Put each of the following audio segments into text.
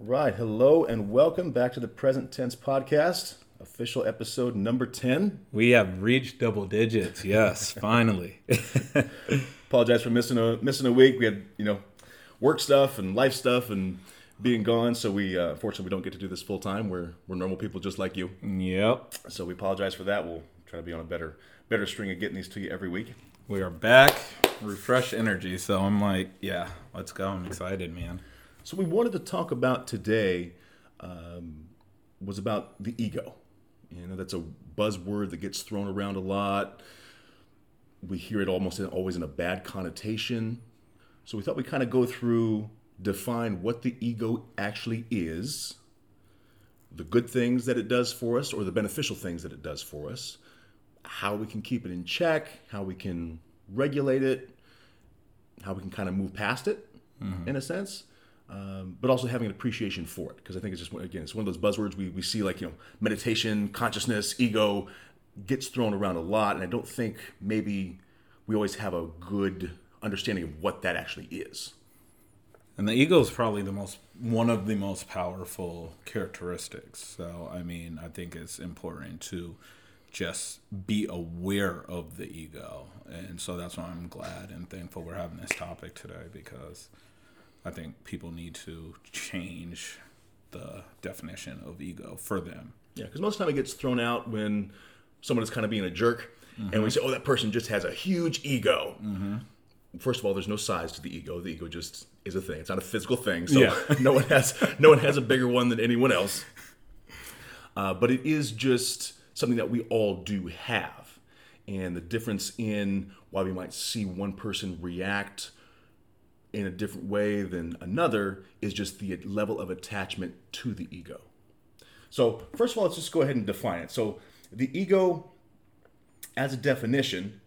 Right. Hello and welcome back to the Present Tense Podcast, official episode number 10. We have reached double digits. Yes, finally. Apologize for missing a missing a week. We had, you know, work stuff and life stuff and being gone, so we uh, unfortunately we don't get to do this full time. We're we're normal people just like you. yep. So we apologize for that. We'll try to be on a better better string of getting these to you every week. We are back, refresh energy. So I'm like, yeah, let's go. I'm excited, man. So we wanted to talk about today um, was about the ego. You know, that's a buzzword that gets thrown around a lot. We hear it almost in, always in a bad connotation. So we thought we'd kind of go through, define what the ego actually is, the good things that it does for us, or the beneficial things that it does for us, how we can keep it in check, how we can regulate it, how we can kind of move past it, in a sense um, but also having an appreciation for it because I think it's just again it's one of those buzzwords we, we see like you know meditation, consciousness, ego gets thrown around a lot, and I don't think maybe we always have a good understanding of what that actually is. And the ego is probably the most one of the most powerful characteristics. So I mean, I think it's important to just be aware of the ego, and so that's why I'm glad and thankful we're having this topic today because I think people need to change the definition of ego for them. Yeah, because most of the time it gets thrown out when someone is kind of being a jerk, and we say, "Oh, that person just has a huge ego." First of all, there's no size to the ego. The ego just is a thing. It's not a physical thing. So Yeah. no one has no one has a bigger one than anyone else. Uh, but it is just something that we all do have, and the difference in why we might see one person react in a different way than another is just the level of attachment to the ego. So, first of all, let's just go ahead and define it. So, the ego, as a definition,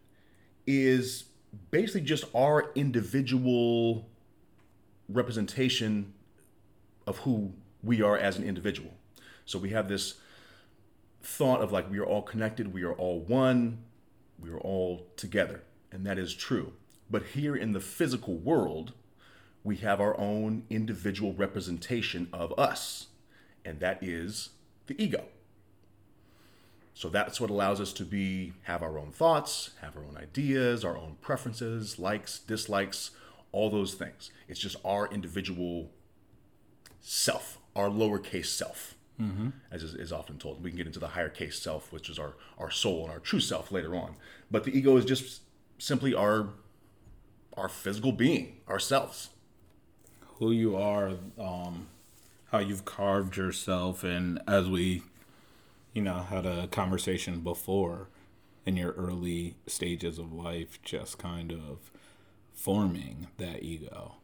is basically just our individual representation of who we are as an individual. So, we have this thought of like we are all connected, we are all one, we are all together. And that is true. But here in the physical world, we have our own individual representation of us, and that is the ego. So that's what allows us to be have our own thoughts, have our own ideas, our own preferences, likes, dislikes, all those things. It's just our individual self, our lowercase self, mm-hmm. as is, is often told. We can get into the higher case self, which is our, our soul and our true self later on. But the ego is just simply our our physical being, ourselves. who you are, um, how you've carved yourself, and as we, you know, had a conversation before in your early stages of life, just kind of forming that ego.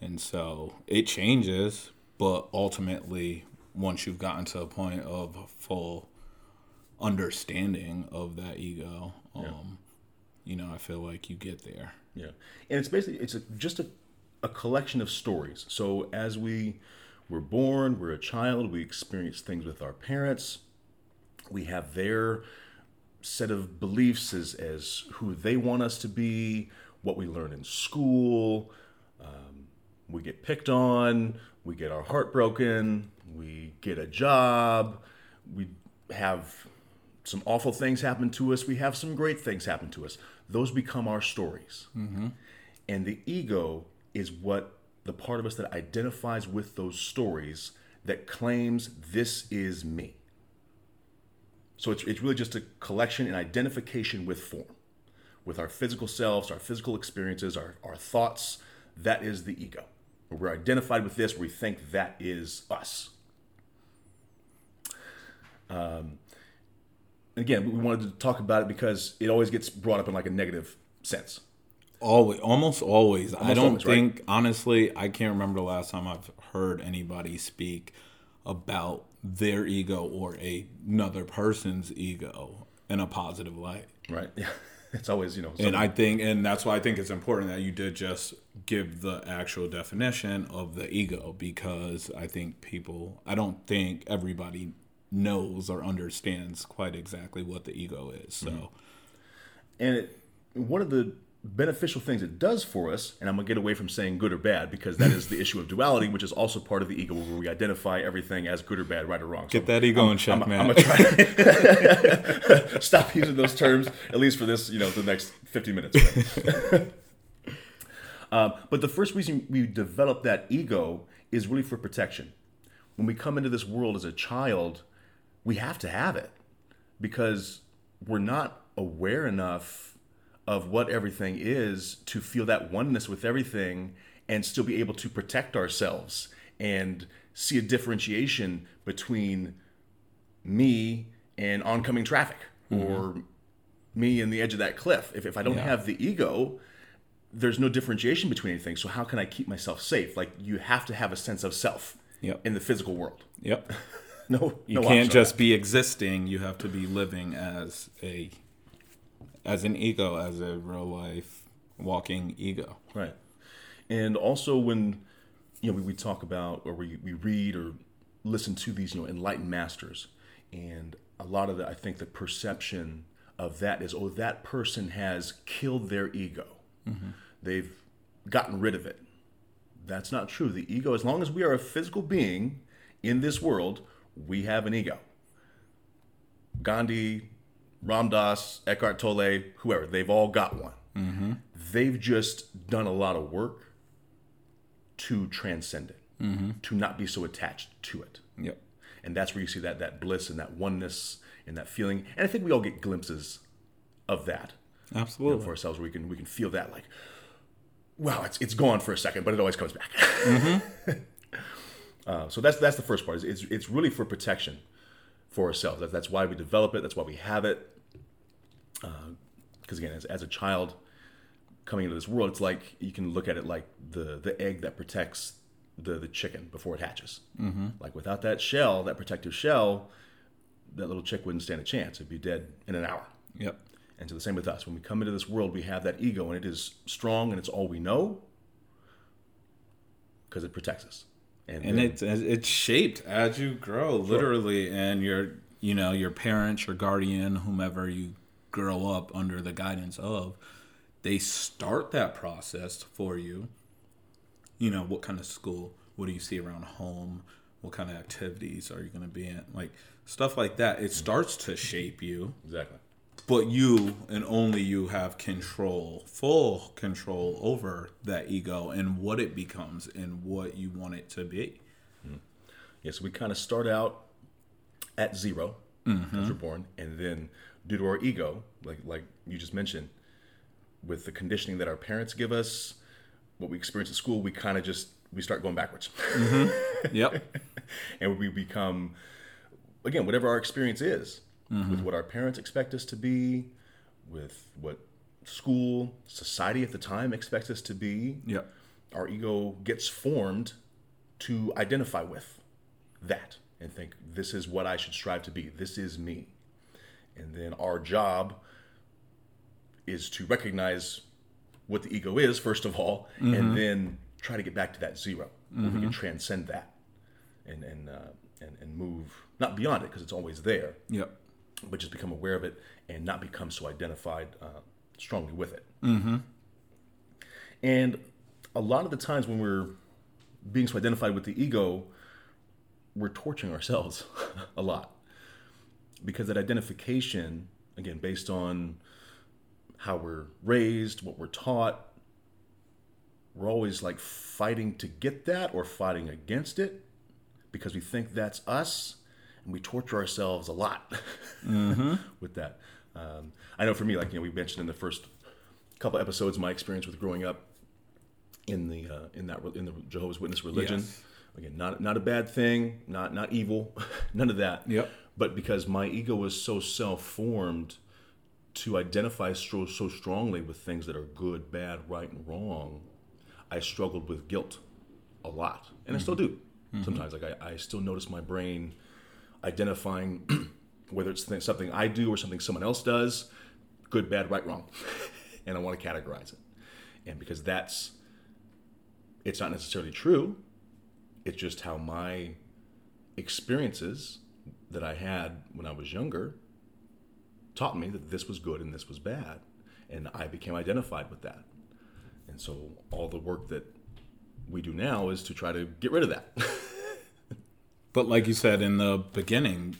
And so it changes, but ultimately, once you've gotten to a point of full understanding of that ego, um, you know, I feel like you get there. Yeah, and it's basically it's a, just a, a collection of stories. So as we were born, we're a child. We experience things with our parents. We have their set of beliefs as as who they want us to be, what we learn in school. Um, we get picked on. We get our heart broken. We get a job. We have some awful things happen to us. We have some great things happen to us. Those become our stories. And the ego is what the part of us that identifies with those stories that claims this is me. So it's, it's really just a collection and identification with form, with our physical selves, our physical experiences, our, our thoughts. That is the ego. We're identified with this, we think that is us. Um, again, we wanted to talk about it because it always gets brought up in like a negative sense. Always, almost always. I don't always, right? think, honestly, I can't remember the last time I've heard anybody speak about their ego or a, another person's ego in a positive light. Right? Yeah. It's always, you know, And I think, and that's why I think it's important that you did just give the actual definition of the ego because I think people, I don't think everybody knows or understands quite exactly what the ego is. So, and it, one of the beneficial things it does for us, and I'm gonna get away from saying good or bad because that is the issue of duality, which is also part of the ego, where we identify everything as good or bad, right or wrong. Get that ego in check, I'm, man. I'm gonna try stop using those terms at least for this, you know, the next 50 minutes. uh, but the first reason we develop that ego is really for protection. When we come into this world as a child, we have to have it because we're not aware enough of what everything is to feel that oneness with everything and still be able to protect ourselves and see a differentiation between me and oncoming traffic mm-hmm. or me and the edge of that cliff. If, if I don't Yeah. have the ego, there's no differentiation between anything. So how can I keep myself safe? Like you have to have a sense of self Yep. in the physical world. Yep. No, You no can't just be existing. You have to be living as a as an ego, as a real life walking ego. Right. And also when you know we, we talk about or we, we read or listen to these, you know, enlightened masters and a lot of the I think the perception of that is oh that person has killed their ego. Mm-hmm. They've gotten rid of it. That's not true. The ego, as long as we are a physical being in this world, we have an ego. Gandhi, Ram Dass, Eckhart Tolle, whoever, they've all got one. Mm-hmm. They've just done a lot of work to transcend it, mm-hmm. to not be so attached to it. Yep. And that's where you see that that bliss and that oneness and that feeling. And I think we all get glimpses of that Absolutely. for ourselves where we can we can feel that like wow it's it's gone for a second but it always comes back mm-hmm. uh, so that's that's the first part is it's, it's really for protection for ourselves that, that's why we develop it that's why we have it because again as, as a child coming into this world it's like you can look at it like the the egg that protects the the chicken before it hatches mm-hmm. like without that shell that protective shell that little chick wouldn't stand a chance it'd be dead in an hour Yep. and so the same with us. When we come into this world, we have that ego, and it is strong, and it's all we know because it protects us. And then- it's it's shaped as you grow literally. And your you know your parents your guardian whomever you grow up under the guidance of they start that process for you. You know what kind of school what do you see around home? What kind of activities are you going to be in? Like stuff like that. It mm-hmm. starts to shape you. Exactly. But you and only you have control full control over that ego and what it becomes and what you want it to be. Yeah, so we kind of start out at 0 mm-hmm. as we're born, and then due to our ego, like like you just mentioned, with the conditioning that our parents give us, what we experience at school, we kind of just we start going backwards, mm-hmm. yep. And we become again whatever our experience is with mm-hmm. what our parents expect us to be, with what school, society at the time expects us to be. yep our ego gets formed to identify with that and think this is what I should strive to be. This is me. And then our job is to recognize what the ego is first of all, and mm-hmm. then try to get back to that 0 where we can mm-hmm. transcend that and and uh, and, and move not beyond it because it's always there, yep but just become aware of it and not become so identified uh, strongly with it. Mm-hmm. And a lot of the times when we're being so identified with the ego, we're torturing ourselves a lot because that identification, again, based on how we're raised, what we're taught, we're always like fighting to get that or fighting against it because we think that's us and we torture ourselves a lot with that. Um, I know for me, like you know, we mentioned in the first couple episodes my experience with growing up in the uh, in that in the Jehovah's Witness religion. Yes. Again, not not a bad thing, not not evil, none of that. Yep. But because my ego was so self formed to identify so so strongly with things that are good, bad, right, and wrong, I struggled with guilt a lot, and I still do sometimes. Like I, I still notice my brain identifying whether it's something I do or something someone else does, good, bad, right, wrong, and I want to categorize it. And because that's, it's not necessarily true. It's just how my experiences that I had when I was younger taught me that this was good and this was bad. and I became identified with that. And so all the work that we do now is to try to get rid of that. But like you said in the beginning,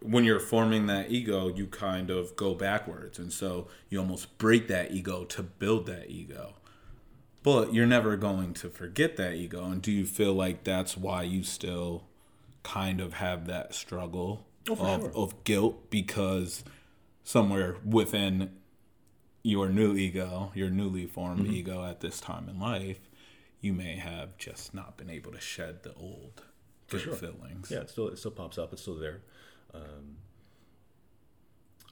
when you're forming that ego, you kind of go backwards. And so you almost break that ego to build that ego. But you're never going to forget that ego. And do you feel like that's why you still kind of have that struggle Oh, of, sure. of guilt? Because somewhere within your new ego, your newly formed Mm-hmm. ego at this time in life, you may have just not been able to shed the old good sure. feelings. yeah, it still it still pops up. It's still there. Um,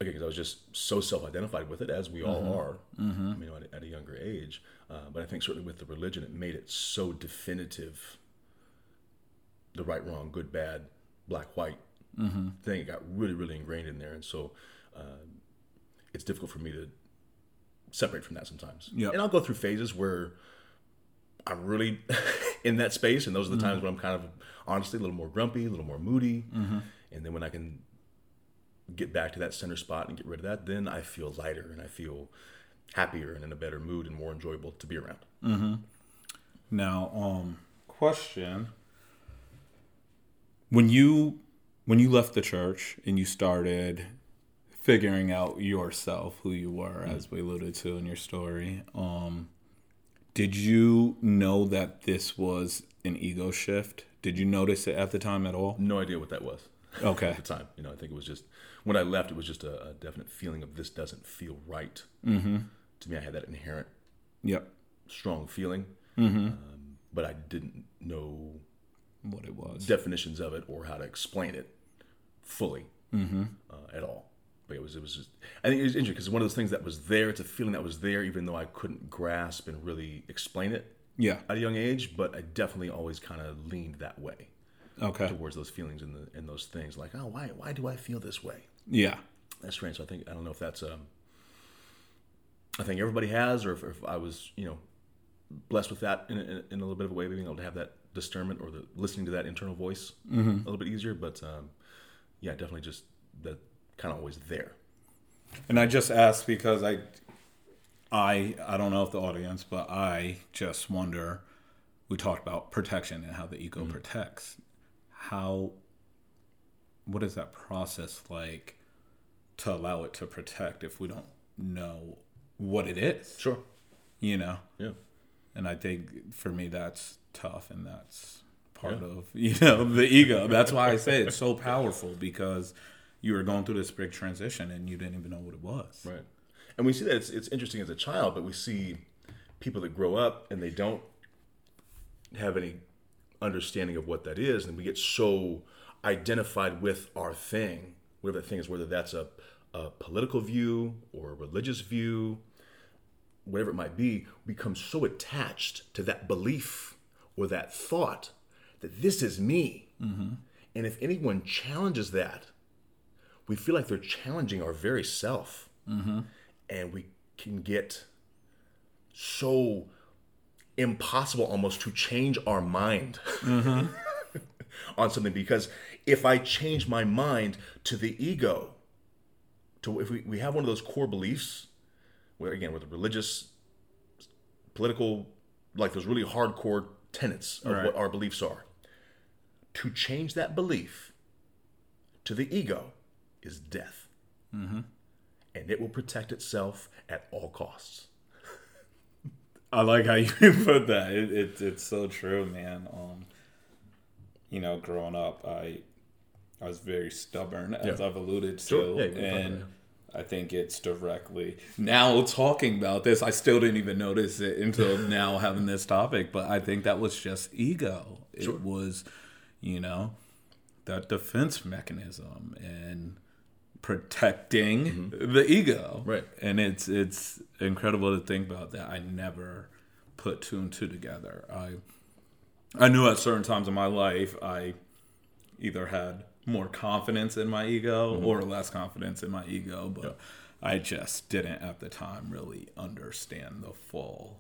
again, because I was just so self-identified with it, as we all are. Mm-hmm. You know, at, at a younger age. Uh, but I think certainly with the religion, it made it so definitive. The right, wrong, good, bad, black, white Mm-hmm. thing. It got really, really ingrained in there, and so um, it's difficult for me to separate from that sometimes. Yeah. And I'll go through phases where I'm really in that space, and those are the times when I'm kind of honestly a little more grumpy, a little more moody, and then when I can get back to that center spot and get rid of that, then I feel lighter and I feel happier and in a better mood and more enjoyable to be around. Now, um, question: When you when you left the church and you started figuring out yourself, who you were, as we alluded to in your story, um, did you know that this was an ego shift? Did you notice it at the time at all? No idea what that was Okay. at the time. You know, I think it was just when I left, it was just a, a definite feeling of this doesn't feel right. Mm-hmm. To me, I had that inherent Yep. strong feeling, um, but I didn't know What it was. definitions of it or how to explain it fully uh, at all. But it was it was just I think it was interesting because one of those things that was there. It's a feeling that was there, even though I couldn't grasp and really explain it yeah. at a young age. But I definitely always kind of leaned that way Okay. towards those feelings and the and those things like oh why why do I feel this way? Yeah. That's strange. So I think I don't know if that's um I think everybody has or if, if I was you know blessed with that in, in, in a little bit of a way being able to have that discernment or the listening to that internal voice a little bit easier. But um, yeah, definitely just that kind of always there. And I just asked because I, I, I don't know if the audience, but I just wonder. We talked about protection and how the ego mm-hmm. protects. How, what is that process like to allow it to protect if we don't know what it is? Sure. You know, Yeah. and I think for me that's tough, and that's part of you know the ego. That's why I say it's so powerful because you were going through this big transition and you didn't even know what it was. Right. And we see that it's, it's interesting as a child, but we see people that grow up and they don't have any understanding of what that is. And we get so identified with our thing, whatever that thing is, whether that's a, a political view or a religious view, whatever it might be, we become so attached to that belief or that thought that this is me. Mm-hmm. And if anyone challenges that, we feel like they're challenging our very self. Mm-hmm. And we can get so impossible almost to change our mind mm-hmm. on something because if I change my mind to the ego, to if we, we have one of those core beliefs, where again, with religious, political, like those really hardcore tenets of Right. what our beliefs are, to change that belief to the ego is death. And it will protect itself at all costs. I like how you put that. It, it, it's so true, man. Um, you know, growing up, I I was very stubborn, as Yeah. I've alluded to, Sure. Yeah, you can talk and I think it's directly now talking about this. I still didn't even notice it until now having this topic, but I think that was just ego. It was, you know, that defense mechanism and protecting the ego. Mm-hmm. Right. And it's it's incredible to think about that. I never put two and two together. I I knew at certain times in my life I either had more confidence in my ego Mm-hmm. or less confidence in my ego, but I just didn't at the time really understand the full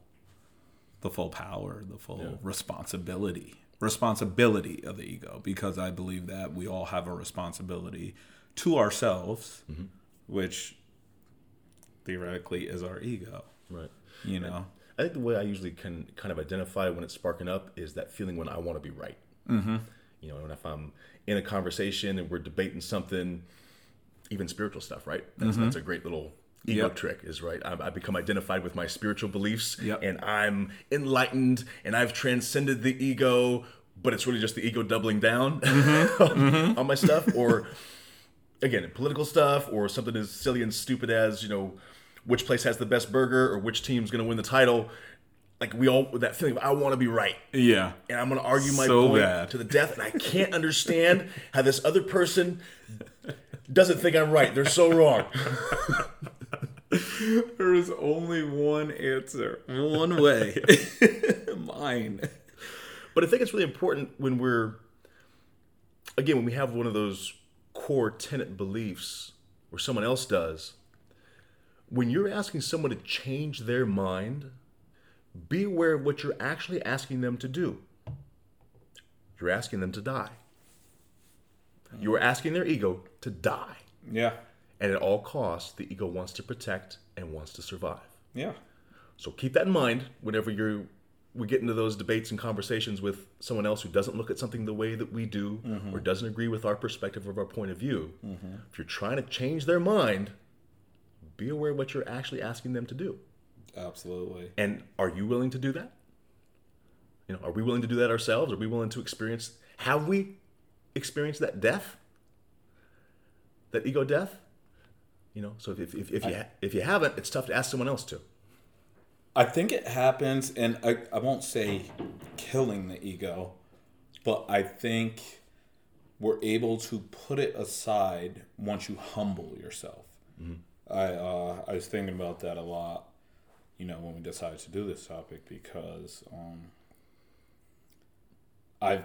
the full power, the full responsibility responsibility of the ego because I believe that we all have a responsibility to ourselves, Mm-hmm. which theoretically is our ego. Right. You know. I think the way I usually can kind of identify when it's sparking up is that feeling when I want to be right. Mm-hmm. You know, and if I'm in a conversation and we're debating something, even spiritual stuff, right? That's, that's a great little ego Yep. trick, is right. I, I become identified with my spiritual beliefs, Yep. and I'm enlightened, and I've transcended the ego, but it's really just the ego doubling down on, on my stuff, or again, political stuff, or something as silly and stupid as you know, which place has the best burger, or which team's going to win the title. Like we all that feeling, of, I want to be right Yeah. and I'm going to argue my So point bad. to the death, and I can't understand how this other person doesn't think I'm right. They're so wrong. There is only one answer, one way. Mine. But I think it's really important when we're, again, when we have one of those core tenant beliefs, or someone else does, when you're asking someone to change their mind, be aware of what you're actually asking them to do. You're asking them to die. You're asking their ego to die. Yeah. And at all costs, the ego wants to protect and wants to survive. Yeah. So keep that in mind whenever you're we get into those debates and conversations with someone else who doesn't look at something the way that we do or mm-hmm. doesn't agree with our perspective of our point of view. Mm-hmm. If you're trying to change their mind, be aware of what you're actually asking them to do. Absolutely. And are you willing to do that? You know, are we willing to do that ourselves? Are we willing to experience have we experienced that death? That ego death? You know, so if, if, if you ha- if you haven't, it's tough to ask someone else to. I think it happens, and I, I won't say killing the ego, but I think we're able to put it aside once you humble yourself. I uh, I was thinking about that a lot, you know, when we decided to do this topic because um, I've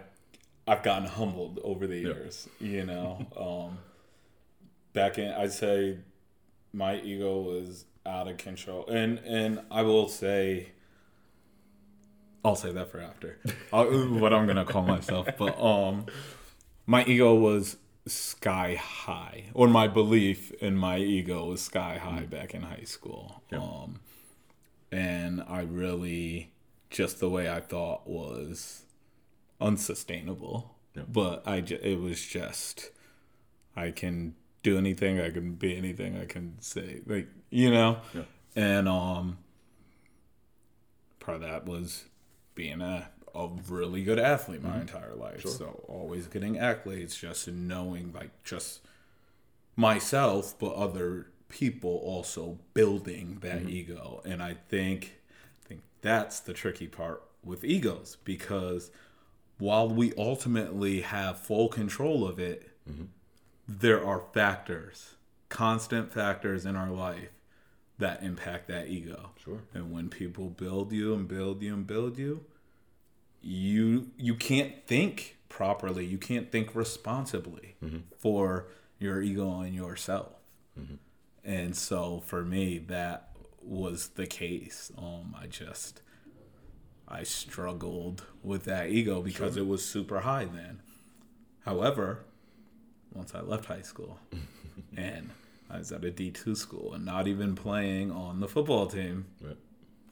I've gotten humbled over the years, you know. um, back in, I'd say my ego was out of control, and and I will say, I'll say that for after. What I'm gonna call myself, but um, my ego was sky high, or my belief in my ego was sky high back in high school, um, and I really just the way I thought was unsustainable. But I it was just I can do anything, I can be anything, I can say like you know. Yeah. And um part of that was being a a really good athlete my mm-hmm. entire life. So always getting accolades, just knowing like just myself, but other people also building that mm-hmm. ego. And I think I think that's the tricky part with egos because while we ultimately have full control of it, mm-hmm. There are factors, constant factors in our life that impact that ego. Sure. And when people build you and build you and build you, you you can't think properly. You can't think responsibly for your ego and yourself. And so for me, that was the case. Um, I just I struggled with that ego because it was super high then. However, once I left high school. And I was at a D2 school and not even playing on the football team, Right.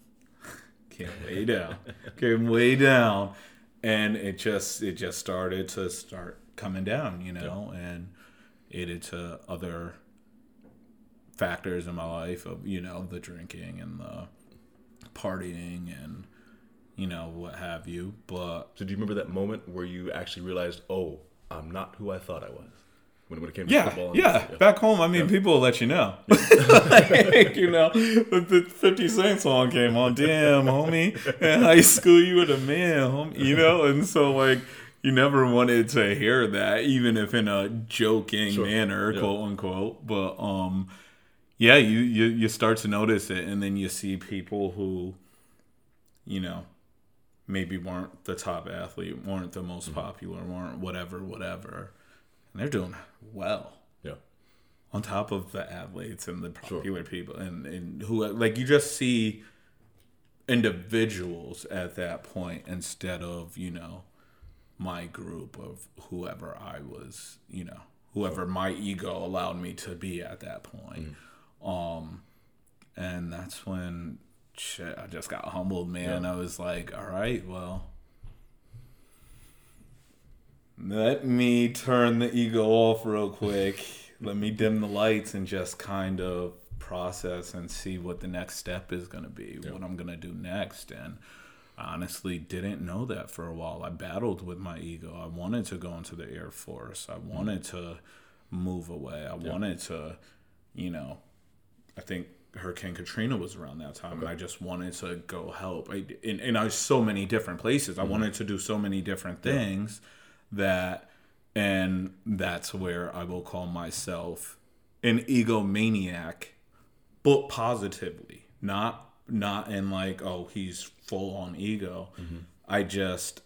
came way down, came way down, and it just it just started to start coming down, you know, and it into other factors in my life of you know the drinking and the partying and you know what have you, but So do you remember that moment where you actually realized, oh, I'm not who I thought I was? When, when it came to Yeah, football? and- yeah. Back home, I mean, people will let you know. Like, you know, the, the 50 Cent song came on. Damn, homie. In high school, you were the man, homie. You know? And so, like, you never wanted to hear that, even if in a joking Sure. manner, Yeah. quote unquote. But, um, yeah, you, you, you start to notice it. And then you see people who, you know, maybe weren't the top athlete, weren't the most Mm-hmm. popular, weren't whatever, whatever. And they're doing well Yeah. on top of the athletes and the popular people and, and who like you just see individuals at that point instead of you know my group of whoever i was you know whoever my ego allowed me to be at that point um And that's when shit, I just got humbled, man. Yeah. I was like, all right, well, let me turn the ego off real quick. let me dim the lights and just kind of process and see what the next step is going to be, Yeah. what I'm going to do next. And I honestly didn't know that for a while. I battled with my ego. I wanted to go into the Air Force, I mm-hmm. wanted to move away, I wanted to, you know, I think Hurricane Katrina was around that time, and I just wanted to go help. I, and, and I was so many different places. I mm-hmm. wanted to do so many different things that, and that's where I will call myself an egomaniac, but positively, not not in like oh he's full on ego. Mm-hmm. I just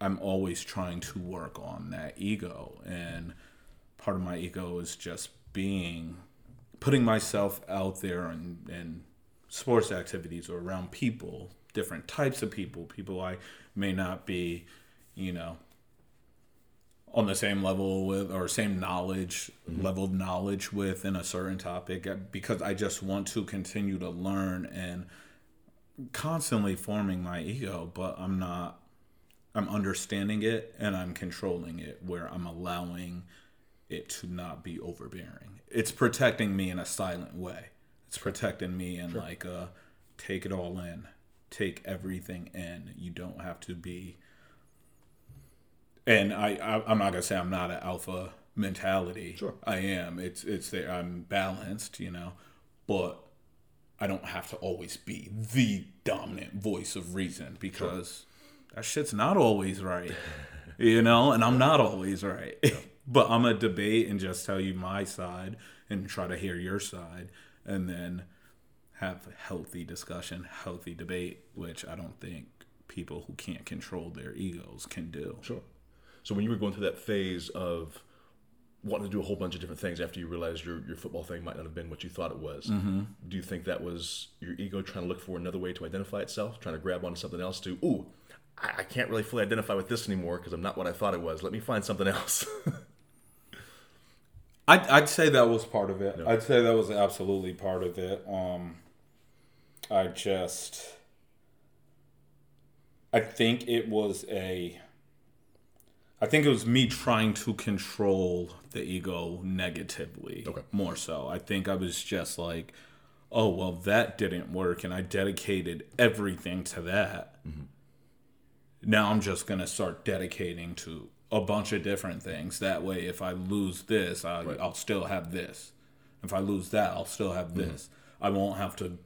I'm always trying to work on that ego, and part of my ego is just being putting myself out there in, in sports activities or around people, different types of people, people I may not be, you know, on the same level with or same knowledge level of knowledge within a certain topic uh, because I just want to continue to learn and constantly forming my ego, but I'm not I'm understanding it and I'm controlling it where I'm allowing it to not be overbearing. It's protecting me in a silent way. It's protecting me in like a take it all in, take everything in. You don't have to be. And I, I I'm not gonna say I'm not an alpha mentality. Sure. I am. It's it's there. I'm balanced, you know, but I don't have to always be the dominant voice of reason because that shit's not always right. you know, and I'm not always right. but I'm gonna debate and just tell you my side and try to hear your side and then have healthy discussion, healthy debate, which I don't think people who can't control their egos can do. Sure. So when you were going through that phase of wanting to do a whole bunch of different things after you realized your, your football thing might not have been what you thought it was, do you think that was your ego trying to look for another way to identify itself, trying to grab onto something else to, ooh, I, I can't really fully identify with this anymore because I'm not what I thought it was. Let me find something else. I'd, I'd say that was part of it. I'd say that was absolutely part of it. Um, I just, I think it was a, I think it was me trying to control the ego negatively. Okay. More so, I think I was just like, oh well, that didn't work, and I dedicated everything to that. Mm-hmm. Now I'm just gonna start dedicating to a bunch of different things. That way, if I lose this, I, I'll still have this. If I lose that, I'll still have mm-hmm. this. I won't have to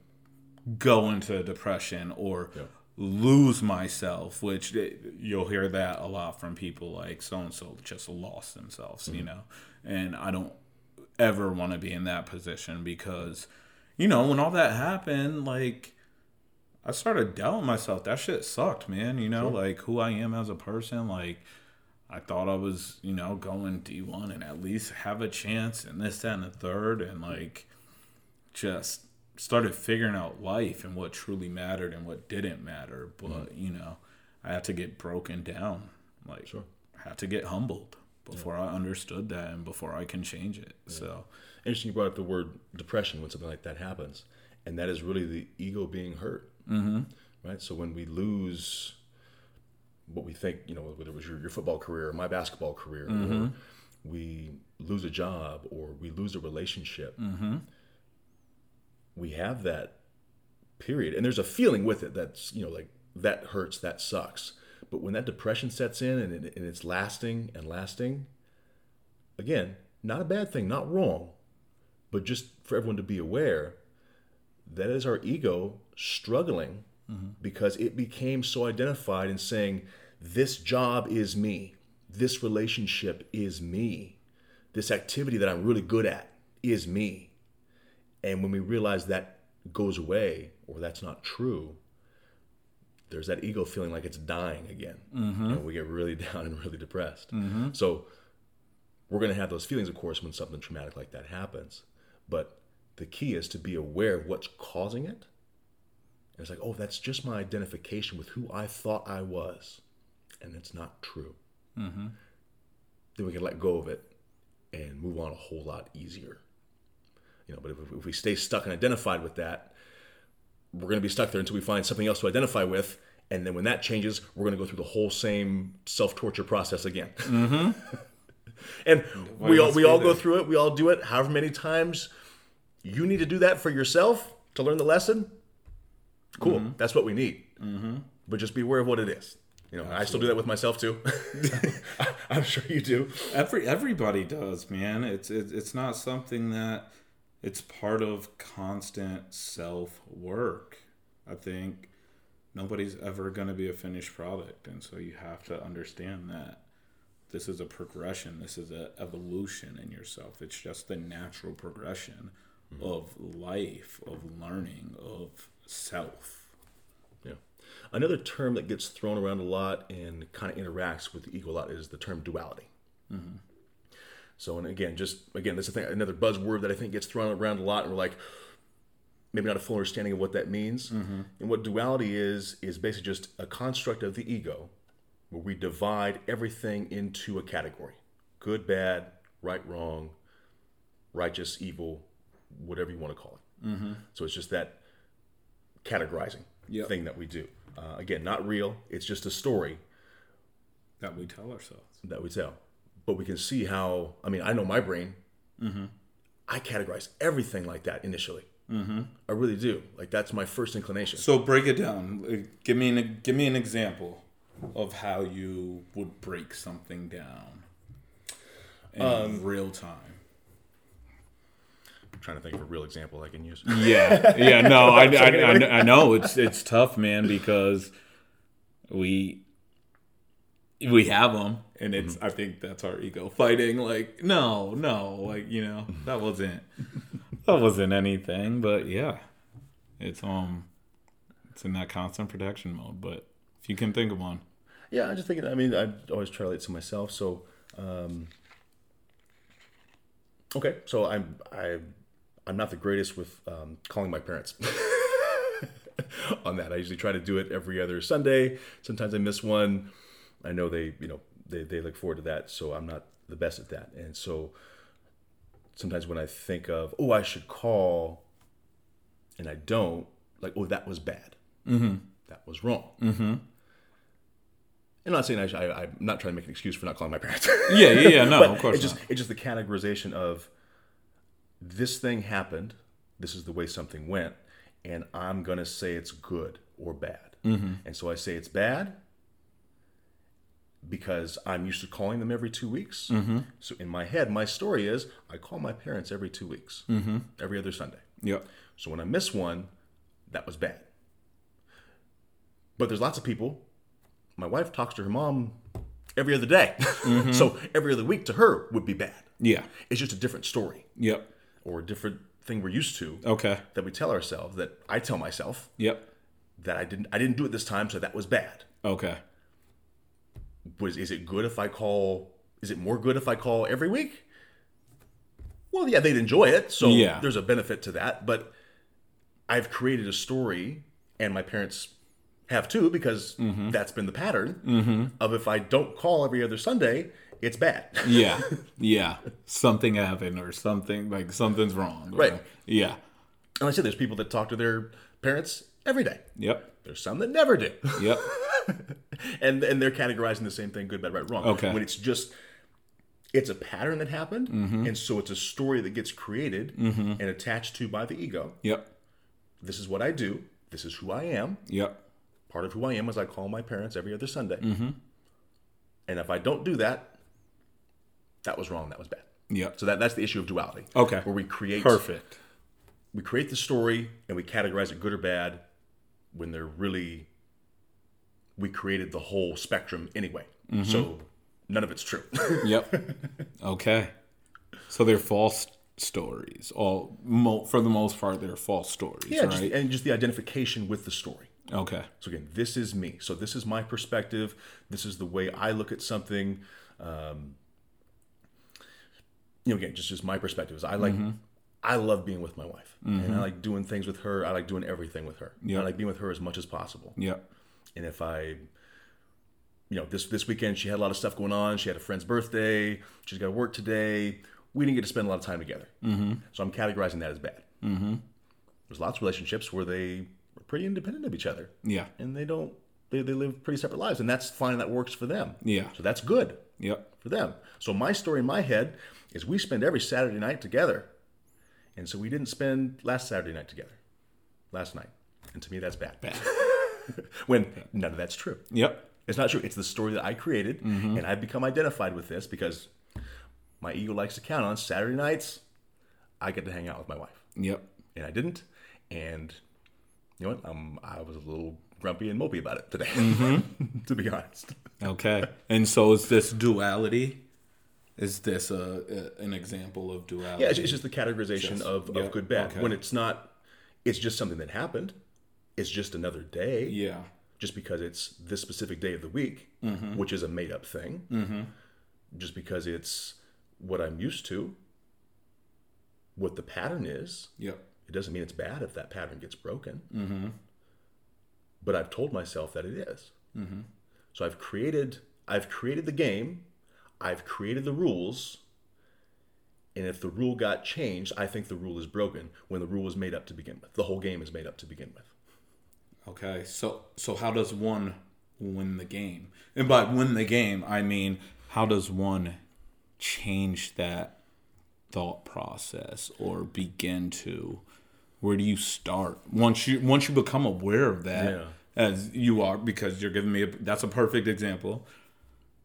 go into depression or lose myself, which eh, you'll hear that a lot from people like so and so just lost themselves, you know. And I don't ever want to be in that position because, you know, when all that happened, like I started doubting myself. That shit sucked, man. You know, like who I am as a person. Like I thought I was, you know, going D one and at least have a chance and this, that, and the third, and like just started figuring out life and what truly mattered and what didn't matter. But mm-hmm. you know, I had to get broken down. Like, Sure. I had to get humbled before I understood that and before I can change it. So. Interesting you brought up the word depression when something like that happens. And that is really the ego being hurt. Mm-hmm. Right? So when we lose what we think, you know, whether it was your, your football career or my basketball career, or mm-hmm. we lose a job or we lose a relationship, mm-hmm. We have that period. And there's a feeling with it that's, you know, like that hurts, that sucks. But when that depression sets in and, it, and it's lasting and lasting, again, not a bad thing, not wrong, but just for everyone to be aware that is our ego struggling mm-hmm. because it became so identified in saying, This job is me, this relationship is me, this activity that I'm really good at is me. And when we realize that goes away or that's not true, there's that ego feeling like it's dying again. Mm-hmm. And we get really down and really depressed. Mm-hmm. So we're going to have those feelings, of course, when something traumatic like that happens. But the key is to be aware of what's causing it. And it's like, oh, that's just my identification with who I thought I was. And it's not true. Mm-hmm. Then we can let go of it and move on a whole lot easier. You know, but if, if we stay stuck and identified with that, we're going to be stuck there until we find something else to identify with. And then when that changes, we're going to go through the whole same self torture process again. Mm-hmm. and we all we all go through it. We all do it. However many times you need to do that for yourself to learn the lesson. Cool. That's what we need. Mm-hmm. But just be aware of what it is. You know, I still do that with myself too. I'm sure you do. Every everybody does, man. It's it, it's not something that it's part of constant self work. I think nobody's ever going to be a finished product, and so you have to understand that this is a progression. This is an evolution in yourself. It's just the natural progression mm-hmm. of life, of learning, of self. Yeah. Another term that gets thrown around a lot and kind of interacts with the ego a lot is the term duality. Mm-hmm. So, and again, just again, that's a thing, another buzzword that I think gets thrown around a lot, and we're like, maybe not a full understanding of what that means. And what duality is is basically just a construct of the ego, where we divide everything into a category: good, bad, right, wrong, righteous, evil, whatever you want to call it. So it's just that categorizing Yep. thing that we do. Uh, again, not real. It's just a story That we tell ourselves. that we tell. But we can see how. I mean, I know my brain. I categorize everything like that initially. Mm-hmm. I really do. Like that's my first inclination. So break it down. Give me an give me an example of how you would break something down in real time. I'm trying to think of a real example I can use. Yeah, yeah. No, I, I, I, I know it's it's tough, man, because we we have them, and it's. I think that's our ego fighting. Like, no, no, like you know, that wasn't that wasn't anything. But yeah, it's um, it's in that constant protection mode. But if you can think of one, Yeah, I'm just thinking. I mean, I always try to relate to myself. So, um, okay, so I'm I I'm not the greatest with um, calling my parents. on that, I usually try to do it every other Sunday. Sometimes I miss one. I know they, you know, they, they look forward to that. So I'm not the best at that. And so sometimes when I think of, oh, I should call, and I don't, like, oh, that was bad. Mm-hmm. That was wrong. Mm-hmm. I'm not saying I, should, I, I'm not trying to make an excuse for not calling my parents. yeah, yeah, yeah. No, of course it's just not. it's just the categorization of this thing happened. This is the way something went, and I'm gonna say it's good or bad. Mm-hmm. And so I say it's bad because I'm used to calling them every two weeks. Mm-hmm. So in my head, my story is I call my parents every two weeks, Mm-hmm. every other Sunday. Yeah. So when I miss one, that was bad. But there's lots of people. My wife talks to her mom every other day. so every other week to her would be bad. Yeah. It's just a different story Yep. or a different thing we're used to Okay. that we tell ourselves that I tell myself Yep. that I didn't I didn't do it this time, so that was bad. Okay. Was is it good if I call is it more good if I call every week? Well, yeah, they'd enjoy it, so Yeah. there's a benefit to that, but I've created a story and my parents have too because Mm-hmm. that's been the pattern of if I don't call every other Sunday, it's bad. Yeah. Yeah. something happened or something like something's wrong. or- Right. Yeah. And I said there's people that talk to their parents every day. Yep. There's some that never do. Yep. and and they're categorizing the same thing good bad right wrong Okay. when it's just it's a pattern that happened Mm-hmm. and so it's a story that gets created and attached to by the ego Yep. this is what i do this is who i am Yep. part of who i am is i call my parents every other sunday Mm-hmm. and if i don't do that that was wrong that was bad Yep. so that, that's the issue of duality Okay. where we create Perfect. we create the story and we categorize it good or bad when they're really we created the whole spectrum anyway Mm-hmm. so none of it's true Yep. okay. So they're false stories. All mo- for the most part, they're false stories. Yeah, right. just, and just the identification with the story. okay. So again, this is me. So this is my perspective. This is the way I look at something. Um, you know, again, just just my perspectives. I like, I love being with my wife, and I like doing things with her. I like doing everything with her. Yeah. I like being with her as much as possible. Yep. And if I, you know, this this weekend she had a lot of stuff going on. She had a friend's birthday. She's got to work today. we didn't get to spend a lot of time together. Mm-hmm. So I'm categorizing that as bad. Mm-hmm. There's lots of relationships where they are pretty independent of each other. Yeah. And they don't, they, they live pretty separate lives. And that's fine. That works for them. Yeah. So that's good Yep. for them. So my story in my head is we spend every Saturday night together. And so we didn't spend last Saturday night together, last night. And to me, that's bad. when none of that's true. Yep. It's not true. It's the story that I created, and I've become identified with this because my ego likes to count on Saturday nights. I get to hang out with my wife, Yep. and I didn't. And you know what? Um, I was a little grumpy and mopey about it today, to be honest. Okay. and so is this duality? Is this a, a an example of duality? Yeah, it's, it's just the categorization Just- of, yeah, of good bad. okay. When it's not, it's just something that happened. It's just another day. Yeah. just because it's this specific day of the week, Mm-hmm. which is a made up thing, mm-hmm. just because it's what I'm used to, what the pattern is, Yep. it doesn't mean it's bad if that pattern gets broken. Mm-hmm. But I've told myself that it is. Mm-hmm. So I've created, I've created the game, I've created the rules, and if the rule got changed, I think the rule is broken when the rule was made up to begin with. The whole game is made up to begin with. Okay. So so how does one win the game? And by win the game, I mean how does one change that thought process or begin to where do you start once you once you become aware of that Yeah. as you are because you're giving me a, that's a perfect example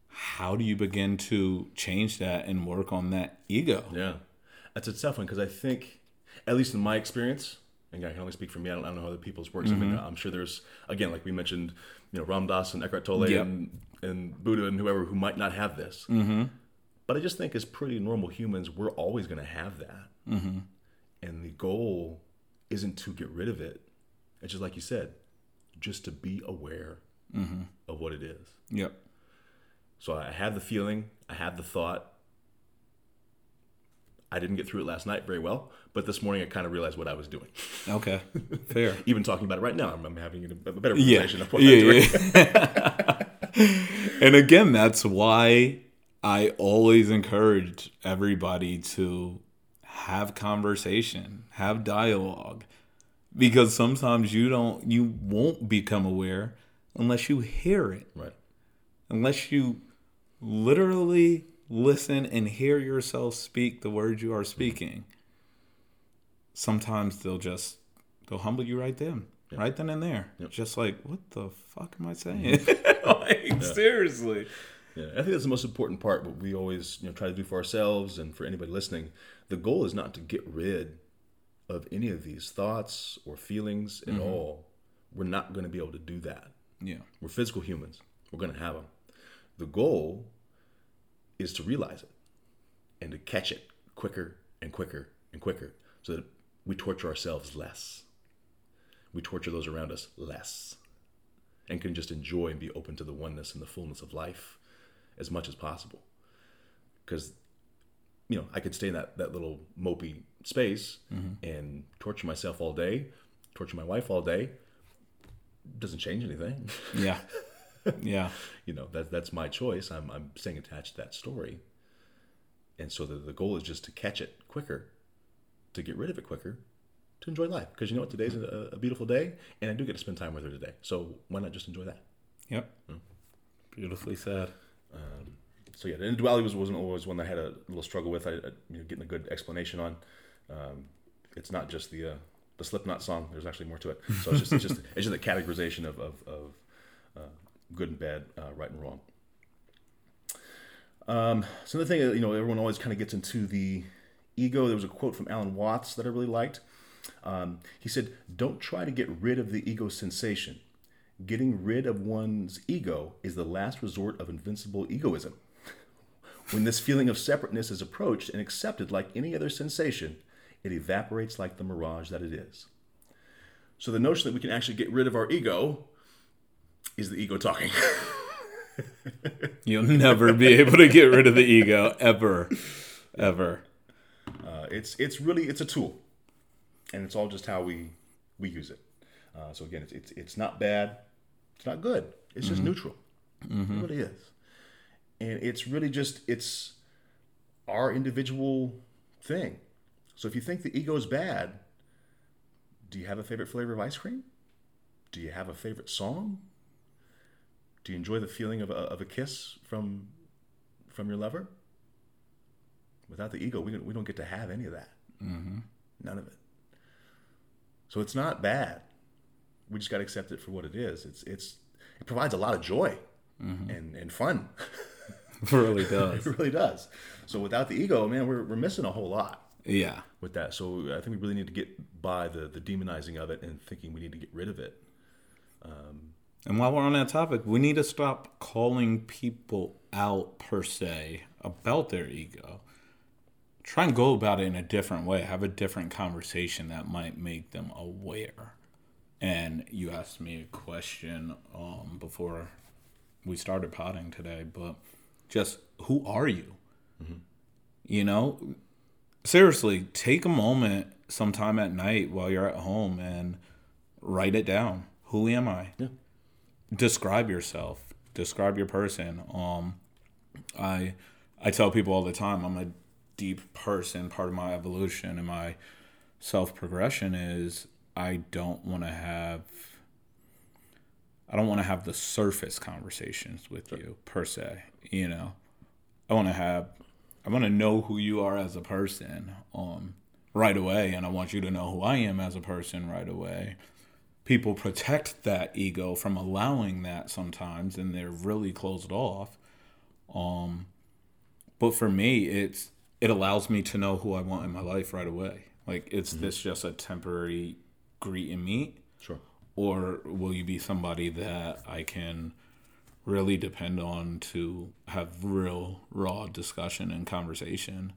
how do you begin to change that and work on that ego Yeah, that's a tough one because I think, at least in my experience, and I can only speak for me. I don't, I don't know how other people's works. I mean, I'm sure there's again, like we mentioned, you know, Ram Dass and Eckhart Tolle Yep. and, and Buddha and whoever who might not have this. Mm-hmm. But I just think as pretty normal humans, we're always going to have that. Mm-hmm. And the goal isn't to get rid of it. It's just like you said, just to be aware of what it is. yep So I have the feeling, I have the thought. I didn't get through it last night very well, but this morning I kind of realized what I was doing. okay fair Even talking about it right now, I'm, I'm having a, better yeah of what yeah, I'm doing. yeah. and again that's why i always encourage everybody to have conversation have dialogue because sometimes you don't you won't become aware unless you hear it Right. unless you literally listen and hear yourself speak the words you are speaking sometimes they'll just they'll humble you right then right then and there just like what the fuck am i saying mm-hmm. like seriously Yeah, I think that's the most important part. What we always, you know, try to do for ourselves and for anybody listening. The goal is not to get rid of any of these thoughts or feelings at mm-hmm. all. We're not going to be able to do that. yeah We're physical humans. We're going to have them. The goal is to realize it and to catch it quicker and quicker and quicker so that we torture ourselves less. We torture those around us less and can just enjoy and be open to the oneness and the fullness of life as much as possible. Because, you know, I could stay in that, that little mopey space mm-hmm. and torture myself all day, torture my wife all day. Doesn't change anything. yeah yeah. You know that that's my choice. I'm, I'm staying attached to that story. And so the, the goal is just to catch it quicker to get rid of it quicker to enjoy life. Because you know what? Today's a, a beautiful day and i do get to spend time with her today. So why not just enjoy that? Yep. Beautifully said. So yeah the individuality was, wasn't always one that i had a little struggle with i, I you know, getting a good explanation on. Um, it's not just the uh, the slipknot song. There's actually more to it. So it's just it's just it's just a categorization of, of, of uh, good and bad uh, right and wrong Um, so the thing, you know, everyone always kind of gets into the ego. There was a quote from Alan Watts that I really liked. Um, he said, "Don't try to get rid of the ego sensation. Getting rid of one's ego is the last resort of invincible egoism. when this feeling of separateness is approached and accepted like any other sensation, it evaporates like the mirage that it is." So the notion that we can actually get rid of our ego is the ego talking. You'll never be able to get rid of the ego ever, ever. Uh, it's it's really it's a tool, and it's all just how we we use it. Uh, so again, it's, it's it's not bad, it's not good. It's just neutral. It really is, and it's really just it's our individual thing. So if you think the ego is bad, do you have a favorite flavor of ice cream? Do you have a favorite song? Do you enjoy the feeling of a, of a kiss from from your lover? Without the ego, we don't, we don't get to have any of that. Mm-hmm. None of it. So it's not bad. We just got to accept it for what it is. It's it's it provides a lot of joy mm-hmm. and and fun. it really does. it really does. So without the ego, man, we're we're missing a whole lot. Yeah. With that, so I think we really need to get by the the demonizing of it and thinking we need to get rid of it. Um, and while we're on that topic, we need to stop calling people out per se about their ego. Try and go about it in a different way. Have a different conversation that might make them aware. And you asked me a question um, before we started potting today, but just who are you? Mm-hmm. You know, seriously, take a moment sometime at night while you're at home and write it down. Who am I? Yeah. Describe yourself. Describe your person. Um, I I tell people all the time I'm a deep person. Part of my evolution and my self progression is I don't want to have I don't want to have the surface conversations with sure. you per se. You know, I want to have I want to know who you are as a person um, right away, and I want you to know who I am as a person right away. People protect that ego from allowing that sometimes, and they're really closed off. Um, but for me, it's it allows me to know who I want in my life right away. Like, it's mm-hmm. this just a temporary greet and meet? Sure. Or will you be somebody that I can really depend on to have real raw discussion and conversation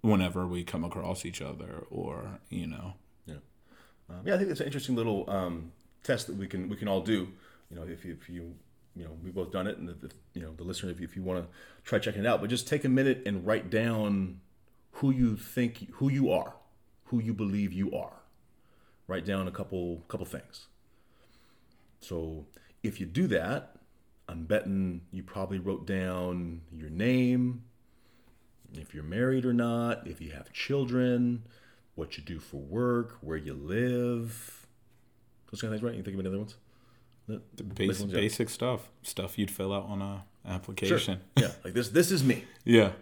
whenever we come across each other or you know um, yeah i think it's an interesting little um, test that we can we can all do. You know if you, if you you know we've both done it and if, you know the listener if you, if you want to try checking it out but just take a minute and write down who you think who you are who you believe you are. Write down a couple couple things. So if you do that I'm betting you probably wrote down your name, if you're married or not, if you have children, what you do for work, where you live. Those kind of things, right? You think of any other ones? The basic, ones, yeah. basic stuff, stuff you'd fill out on a application. Sure. Yeah, like this. This is me. yeah.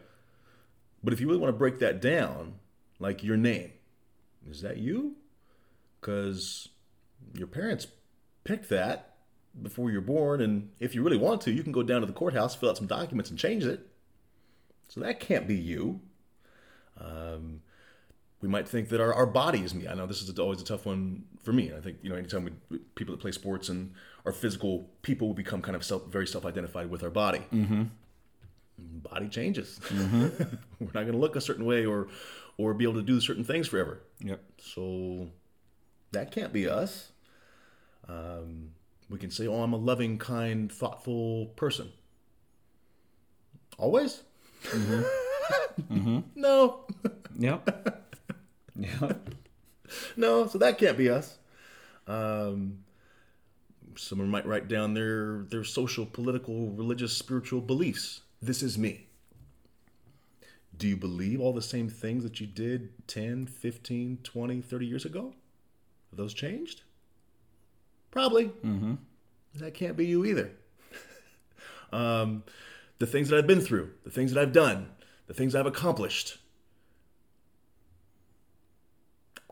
But if you really want to break that down, like your name, is that you? Because your parents picked that before you're born. And if you really want to, you can go down to the courthouse, fill out some documents, and change it. So that can't be you. Um, we might think that our, our body is me. I know this is always a tough one for me. I think, you know, anytime we, people that play sports and are physical people, we become kind of self, very self identified with our body. Mm-hmm. Body changes. Mm-hmm. We're not going to look a certain way or, or be able to do certain things forever. Yep. So that can't be us. Um, we can say, oh, I'm a loving, kind, thoughtful person. Always? Mm-hmm. mm-hmm. No. Yep. Yep. no, so that can't be us. Um, someone might write down their their social, political, religious, spiritual beliefs. This is me. Do you believe all the same things that you did 10, 15, 20, 30 years ago? Have those changed? Probably. Mm-hmm. That can't be you either. um, the things that I've been through, the things that I've done, the things I've accomplished,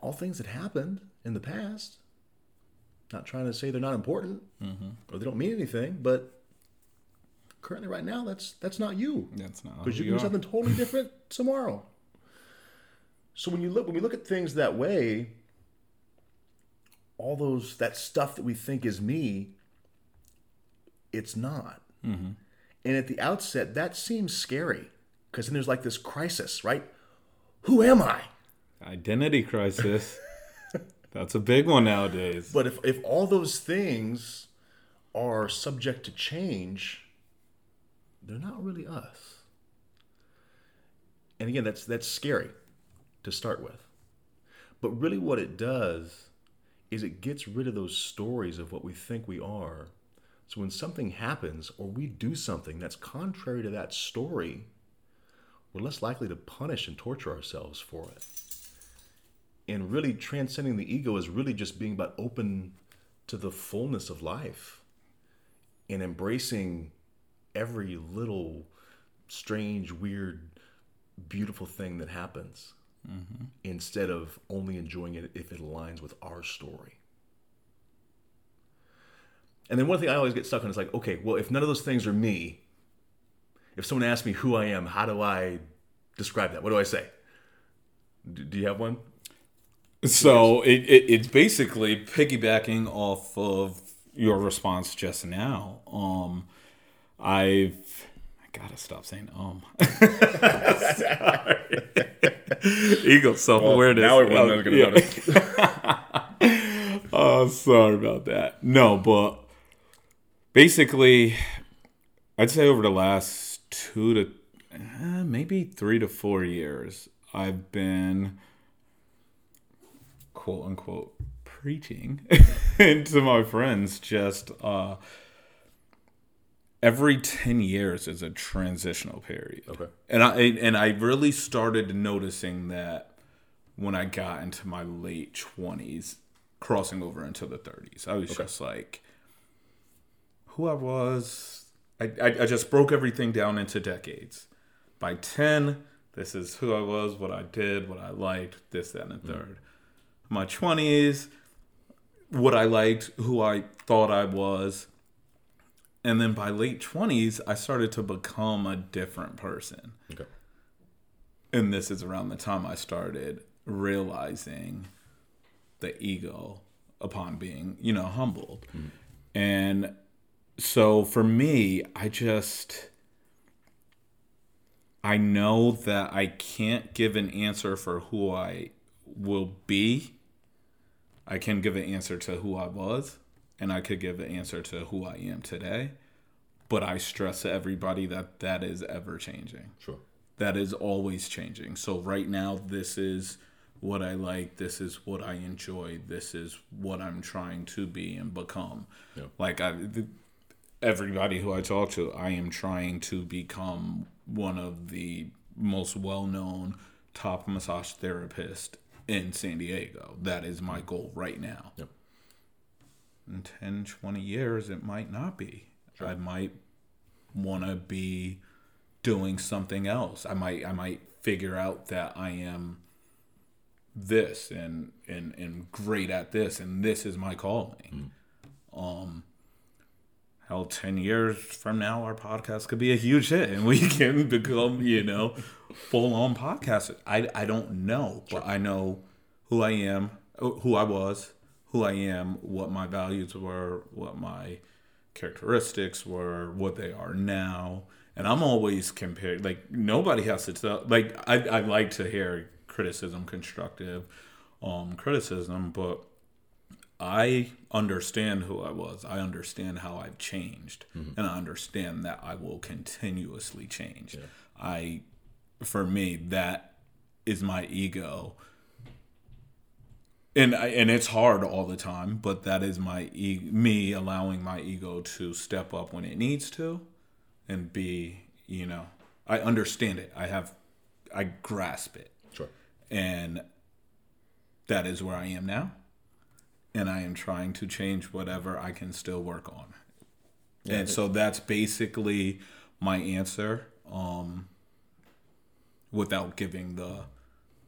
all things that happened in the past. Not trying to say they're not important mm-hmm. or they don't mean anything, but currently, right now, that's that's not you. That's not because you can do something totally different tomorrow. So when you look when we look at things that way, all those that stuff that we think is me it's not mm-hmm. and at the outset that seems scary because then there's like this crisis right who am i identity crisis that's a big one nowadays but if, if all those things are subject to change they're not really us and again that's that's scary to start with but really what it does is it gets rid of those stories of what we think we are. So when something happens or we do something that's contrary to that story, we're less likely to punish and torture ourselves for it. And really, transcending the ego is really just being about open to the fullness of life and embracing every little strange, weird, beautiful thing that happens mm-hmm. instead of only enjoying it if it aligns with our story. And then one thing I always get stuck on is like, okay, well, if none of those things are me, if someone asks me who I am, how do I describe that? What do I say? Do, do you have one? So it, it, it's basically piggybacking off of your response just now. Um, I've I gotta stop saying um. Ego self awareness. Well, now everyone's gonna yeah. notice. oh, sorry about that. No, but basically, I'd say over the last two to uh, maybe three to four years, I've been quote unquote preaching to my friends just uh, every 10 years is a transitional period. Okay. And I and I really started noticing that when I got into my late 20s, crossing over into the 30s. I was okay. just like who I was. I, I, I just broke everything down into decades. By 10, this is who I was, what I did, what I liked, this, that, and the mm. third. My 20s, what I liked, who I thought I was, and then by late 20s i started to become a different person. Okay. And this is around the time i started realizing the ego upon being you know humbled. Mm-hmm. and so for me i just i know that i can't give an answer for who i will be i can give an answer to who i was and I could give an answer to who I am today. But I stress to everybody that that is ever changing. Sure. That is always changing. So right now, this is what I like. This is what I enjoy. This is what I'm trying to be and become. Yeah. Like I, everybody who I talk to, I am trying to become one of the most well-known top massage therapist in San Diego. That is my goal right now. Yep in 10, 20 years, it might not be. Sure. I might want to be doing something else. I might I might figure out that I am this and and and great at this and this is my calling. Mm. Um hell 10 years from now our podcast could be a huge hit and we can become, you know, full on podcast. I I don't know, sure. but I know who I am, who I was, who I am, what my values were, what my characteristics were, what they are now. And I'm always compared, like, nobody has to tell, like, I, I like to hear criticism, constructive um, criticism, but I understand who I was. I understand how I've changed, mm-hmm. and I understand that I will continuously change. Yeah. I, for me, that is my ego and I, and it's hard all the time but that is my e- me allowing my ego to step up when it needs to and be you know i understand it i have i grasp it sure and that is where i am now and i am trying to change whatever i can still work on yeah, and so that's basically my answer um without giving the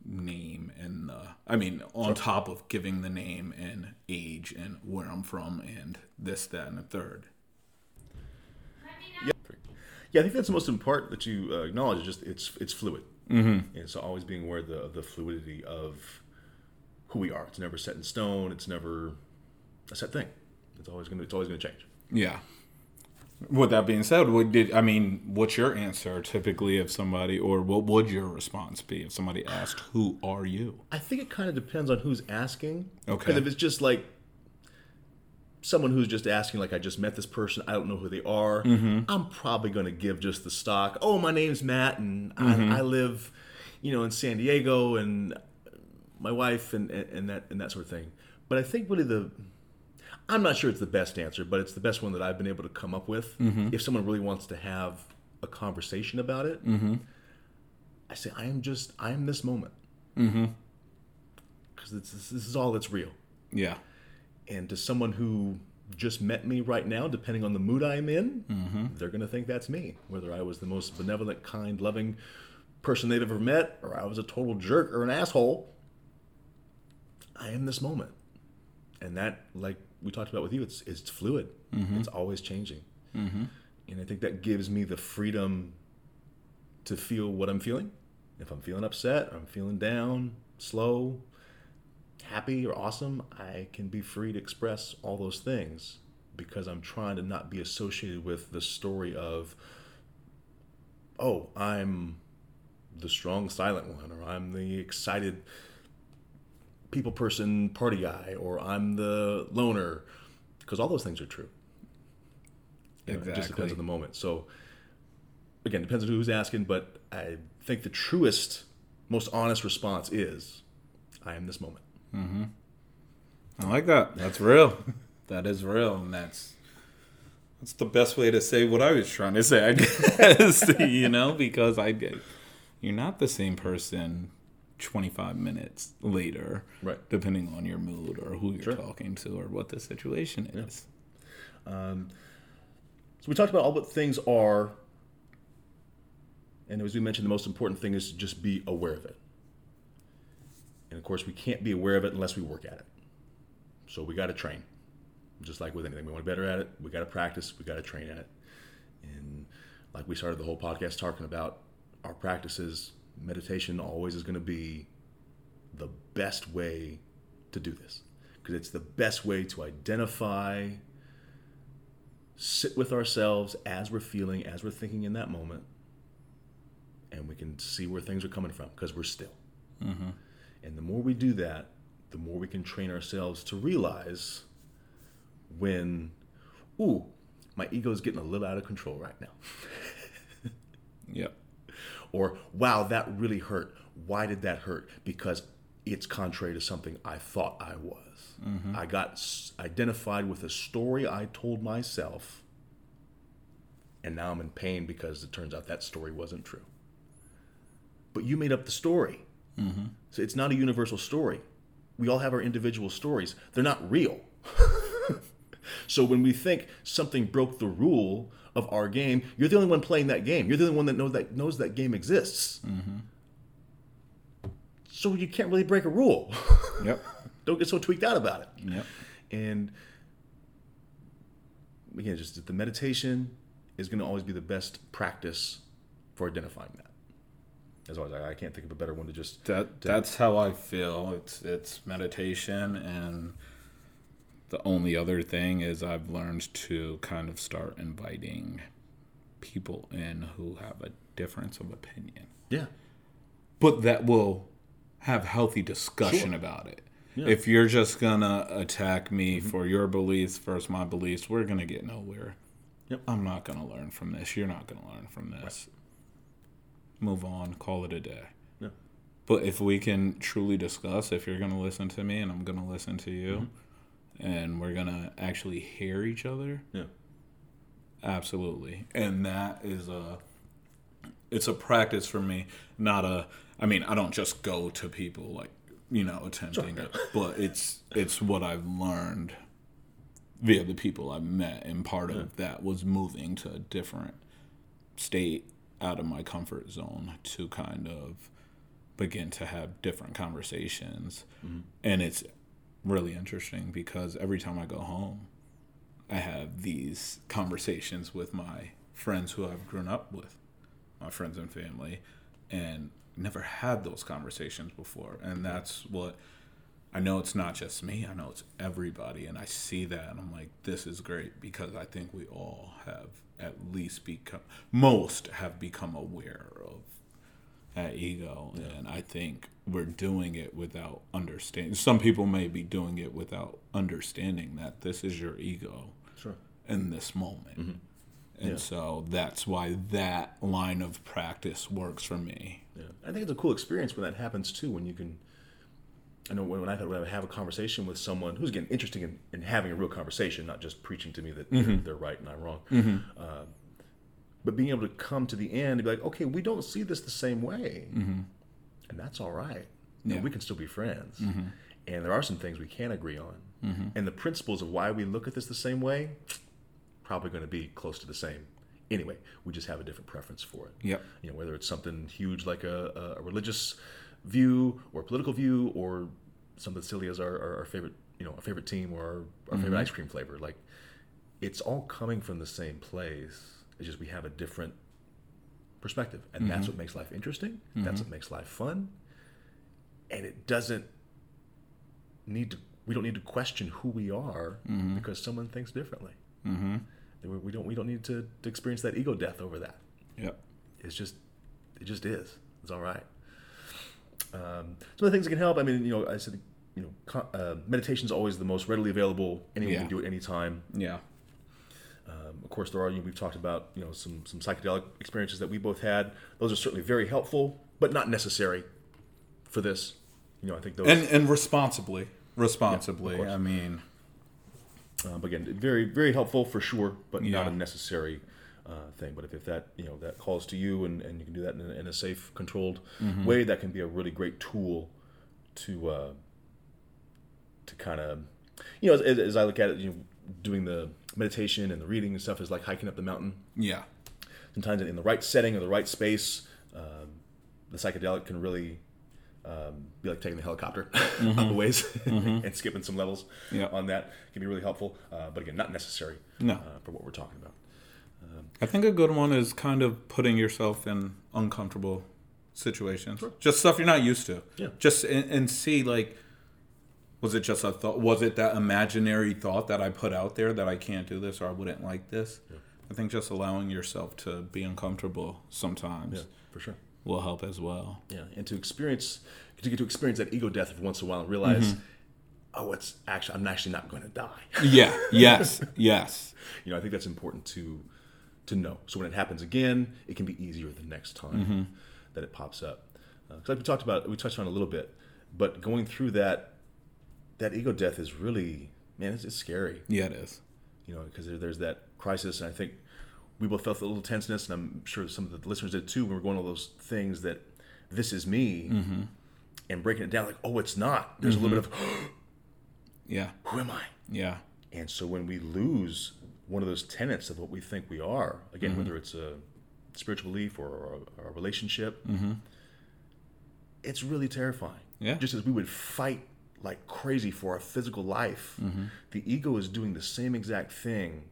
name and the I mean on sure. top of giving the name and age and where I'm from and this that and the third. Yeah, yeah. I think that's the most important that you uh, acknowledge. Is just it's it's fluid. Mm-hmm. And so always being aware of the the fluidity of who we are. It's never set in stone. It's never a set thing. It's always gonna it's always gonna change. Yeah. With that being said, what did I mean? What's your answer typically if somebody, or what would your response be if somebody asked, "Who are you?" I think it kind of depends on who's asking. Okay. Because if it's just like someone who's just asking, like I just met this person, I don't know who they are, mm-hmm. I'm probably going to give just the stock. Oh, my name's Matt, and mm-hmm. I, I, live, you know, in San Diego, and my wife, and, and that and that sort of thing. But I think really the I'm not sure it's the best answer, but it's the best one that I've been able to come up with. Mm-hmm. If someone really wants to have a conversation about it, mm-hmm. I say, I am just, I am this moment. Mm-hmm. Because this, this is all that's real. Yeah. And to someone who just met me right now, depending on the mood I'm in, they're going to think that's me. Whether I was the most benevolent, kind, loving person they've ever met, or I was a total jerk or an asshole, I am this moment. And that, like we talked about with you, it's, it's fluid, mm-hmm. it's always changing. Mm-hmm. And I think that gives me the freedom to feel what I'm feeling. If I'm feeling upset, I'm feeling down, slow, happy or awesome, I can be free to express all those things because I'm trying to not be associated with the story of, oh, I'm the strong silent one, or I'm the excited people person party guy, or I'm the loner, because all those things are true. You know, It just depends on the moment. So, again, depends on who's asking, but I think the truest, most honest response is, I am this moment. Mm-hmm. I like that. That's real. that is real, and that's that's the best way to say what I was trying to say. I guess you know because I you're not the same person 25 minutes later, Right. Depending on your mood or who you're Sure. talking to or what the situation is. Um, so we talked about all what things are, and as we mentioned, the most important thing is to just be aware of it. And of course, we can't be aware of it unless we work at it. So we got to train, just like with anything. We want to be better at it. We got to practice. We got to train at it. And like we started the whole podcast talking about our practices, meditation always is going to be the best way to do this because it's the best way to identify sit with ourselves as we're feeling, as we're thinking in that moment, and we can see where things are coming from because we're still. Mm-hmm. And the more we do that, the more we can train ourselves to realize when, ooh, my ego is getting a little out of control right now. Yep. Or, wow, that really hurt. Why did that hurt? Because it's contrary to something I thought I was. Mm-hmm. I got s- identified with a story I told myself, and now I'm in pain because it turns out that story wasn't true. But you made up the story. Mm-hmm. So it's not a universal story. We all have our individual stories, they're not real. So when we think something broke the rule of our game, you're the only one playing that game. You're the only one that knows that knows that game exists. Mm-hmm. So you can't really break a rule. Yep. Don't get so tweaked out about it. Yep. And again, just the meditation is going to always be the best practice for identifying that. As always, I I can't think of a better one to just That that's how I feel. It's it's meditation and the only other thing is I've learned to kind of start inviting people in who have a difference of opinion. yeah, But that will have healthy discussion about it. If you're just gonna attack me mm-hmm. for your beliefs versus my beliefs, we're gonna get nowhere. Yep. I'm not gonna learn from this. You're not gonna learn from this. Move on, call it a day. yeah, But if we can truly discuss, if you're going to listen to me and I'm going to listen to you, mm-hmm. And we're to actually hear each other, yeah, absolutely. And that is a it's a practice for me, not a I mean, I don't just go to people like, you know, attempting it, but it's it's what I've learned via the people I've met and part of that was moving to a different state out of my comfort zone to kind of begin to have different conversations. Mm-hmm. And it's really interesting because every time I go home, I have these conversations with my friends who I've grown up with, my friends and family, and never had those conversations before. And that's what I know it's not just me, I know it's everybody. And I see that and I'm like, this is great because I think we all have at least become, most have become aware of that ego. And I think we're doing it without understanding. Some people may be doing it without understanding that this is your ego sure. in this moment. Mm-hmm. And so that's why that line of practice works for me. Yeah. I think it's a cool experience when that happens too. When you can, I know when I, when I have a conversation with someone who's getting interested in, in having a real conversation, not just preaching to me that they're, they're right and I'm wrong. Mm-hmm. Uh, but being able to come to the end and be like, okay, we don't see this the same way, mm-hmm. and that's all right. And Yeah. we can still be friends. Mm-hmm. And there are some things we can agree on, mm-hmm. and the principles of why we look at this the same way, probably going to be close to the same. Anyway, we just have a different preference for it. Yeah, You know, whether it's something huge like a, a religious view or political view, or something silly as our, our, our favorite, you know, our favorite team or our, our favorite ice cream flavor. Like, it's all coming from the same place. It's just we have a different perspective, and that's what makes life interesting. That's what makes life fun, and it doesn't need to. We don't need to question who we are because someone thinks differently. Mm-hmm. We don't. We don't need to, to experience that ego death over that Yep. it's just it just is it's all right um, some of the things that can help i mean you know i said you know uh, meditation is always the most readily available anyone Yeah. can do it anytime Yeah. Um, of course there are you know, we've talked about you know some some psychedelic experiences that we both had those are certainly very helpful but not necessary for this you know i think those And and responsibly. Responsibly. course. I mean, Um, again, very very helpful for sure, but not a necessary uh, thing. But if, if that you know that calls to you and, and you can do that in a, in a safe, controlled Mm-hmm. way, that can be a really great tool to uh, to kind of you know as, as I look at it, you know, doing the meditation and the reading and stuff is like hiking up the mountain. yeah. Sometimes in the right setting or the right space, um, the psychedelic can really um, be like taking the helicopter up a ways and skipping some levels Mm-hmm. Yeah. on that can be really helpful. Uh, but again, not necessary No. uh, for what we're talking about. I think a good one is kind of putting yourself in uncomfortable situations. Just stuff you're not used to. Yeah. Just and, and see like was it just a thought was it that imaginary thought that I put out there that I can't do this or I wouldn't like this? I think just allowing yourself to be uncomfortable sometimes Yeah, for sure. will help as well. Yeah, and to experience to get to experience that ego death once in a while and realize, Mm-hmm. oh, it's actually I'm actually not going to die. Yeah. Yes. yes. you know, I think that's important to to know. So when it happens again, it can be easier the next time that it pops up. Because like we talked about, we touched on a little bit, but going through that that ego death is really man, it's, it's scary. Yeah, it is. You know, because there, there's that crisis, and I think we both felt a little tenseness, and I'm sure some of the listeners did too. When we're going all those things that this is me, and breaking it down like, oh, it's not. There's a little bit of Yeah. who am I? Yeah. And so when we lose one of those tenets of what we think we are, again, Mm-hmm. whether it's a spiritual belief or a, relationship, it's really terrifying. Mm-hmm. Yeah. Just as we would fight like crazy for our physical life, Mm-hmm. the ego is doing the same exact thing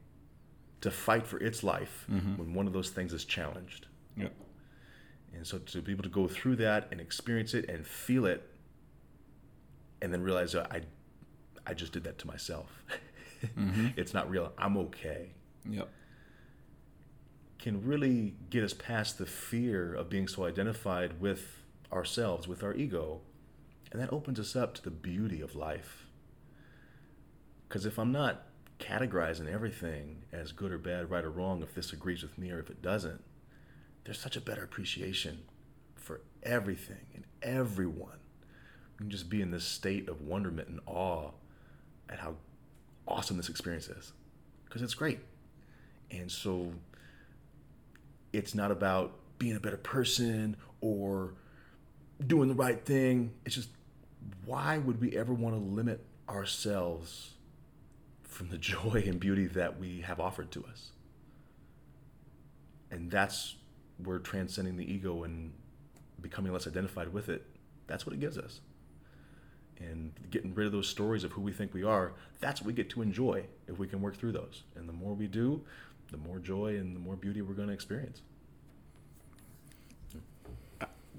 to fight for its life Mm-hmm. when one of those things is challenged. Yep. And so to be able to go through that and experience it and feel it, and then realize I, I just did that to myself. it's not real. I'm okay. Yep. Can really get us past the fear of being so identified with ourselves, with our ego, and that opens us up to the beauty of life. Because if I'm not categorizing everything as good or bad, right or wrong, if this agrees with me or if it doesn't, there's such a better appreciation for everything and everyone. You can just be in this state of wonderment and awe at how awesome this experience is because it's great. And so it's not about being a better person or doing the right thing. It's just why would we ever want to limit ourselves from the joy and beauty that we have offered to us? And that's where transcending the ego and becoming less identified with it, that's what it gives us. And getting rid of those stories of who we think we are, that's what we get to enjoy if we can work through those. And the more we do, the more joy and the more beauty we're going to experience.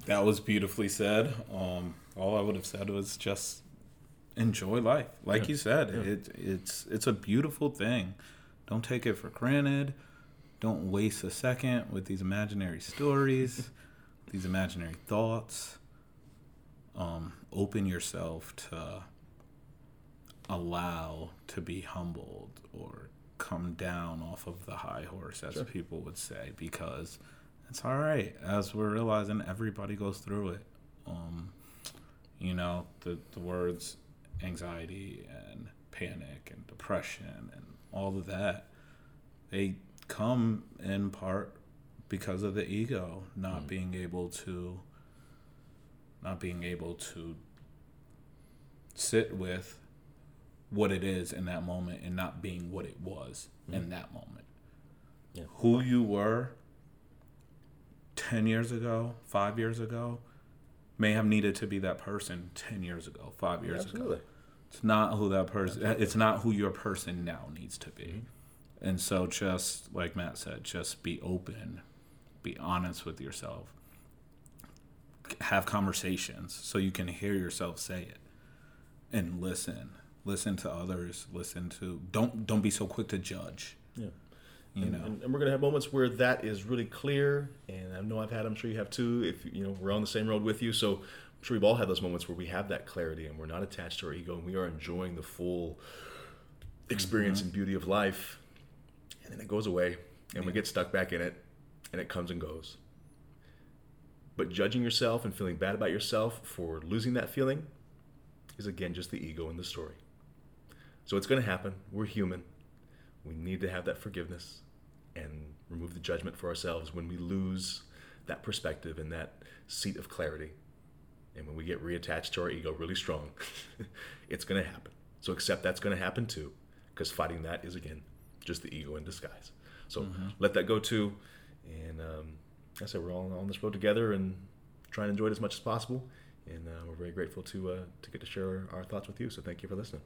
That was beautifully said. Um, all I would have said was just enjoy life, like Yeah. you said. Yeah. It, it's it's a beautiful thing. Don't take it for granted. Don't waste a second with these imaginary stories, these imaginary thoughts. Um, open yourself to allow to be humbled or come down off of the high horse, as Sure. people would say, because it's all right. As we're realizing, everybody goes through it. Um, you know, the the words anxiety and panic and depression and all of that, they come in part because of the ego, not mm. being able to, not being able to sit with what it is in that moment and not being what it was mm. in that moment. Yeah. Who you were 10 years ago, five years ago, may have needed to be that person 10 years ago, five years Absolutely. ago. It's not who that person, it's not who your person now needs to be. Mm-hmm. And so, just like Matt said, just be open, be honest with yourself, have conversations so you can hear yourself say it and listen. Listen to others. Listen to don't don't be so quick to judge. Yeah. You and, know. And, and, we're gonna have moments where that is really clear, and I know I've had. I'm sure you have too. If you know we're on the same road with you, so I'm sure we've all had those moments where we have that clarity and we're not attached to our ego and we are enjoying the full experience mm-hmm. and beauty of life, and then it goes away and yeah. we get stuck back in it, and it comes and goes. But judging yourself and feeling bad about yourself for losing that feeling is again just the ego in the story. So it's going to happen. We're human. We need to have that forgiveness and remove the judgment for ourselves when we lose that perspective and that seat of clarity. And when we get reattached to our ego really strong, it's going to happen. So accept that's going to happen too, because fighting that is, again, just the ego in disguise. So mm-hmm. let that go too. And um, I said, we're all on this road together and try and enjoy it as much as possible. And uh, we're very grateful to uh, to get to share our thoughts with you. So thank you for listening.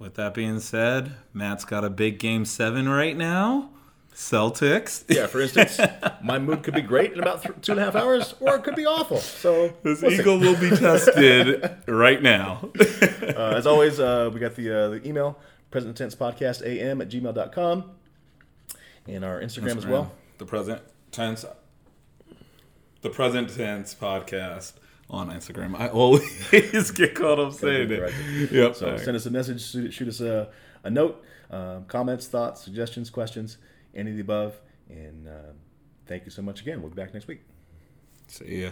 With that being said, Matt's got a big game seven right now. Celtics. Yeah, for instance, my mood could be great in about th- two and a half hours, or it could be awful. So this ego will be tested right now. uh, as always, uh, we got the uh, the email present tense podcast am at gmail.com and our Instagram, Instagram, as well. The present tense, the present tense podcast on Instagram. I always get caught up saying it. Yep. So send us a message, shoot us a, a note, um, comments, thoughts, suggestions, questions any of the above. And uh, thank you so much again. We'll be back next week. See ya.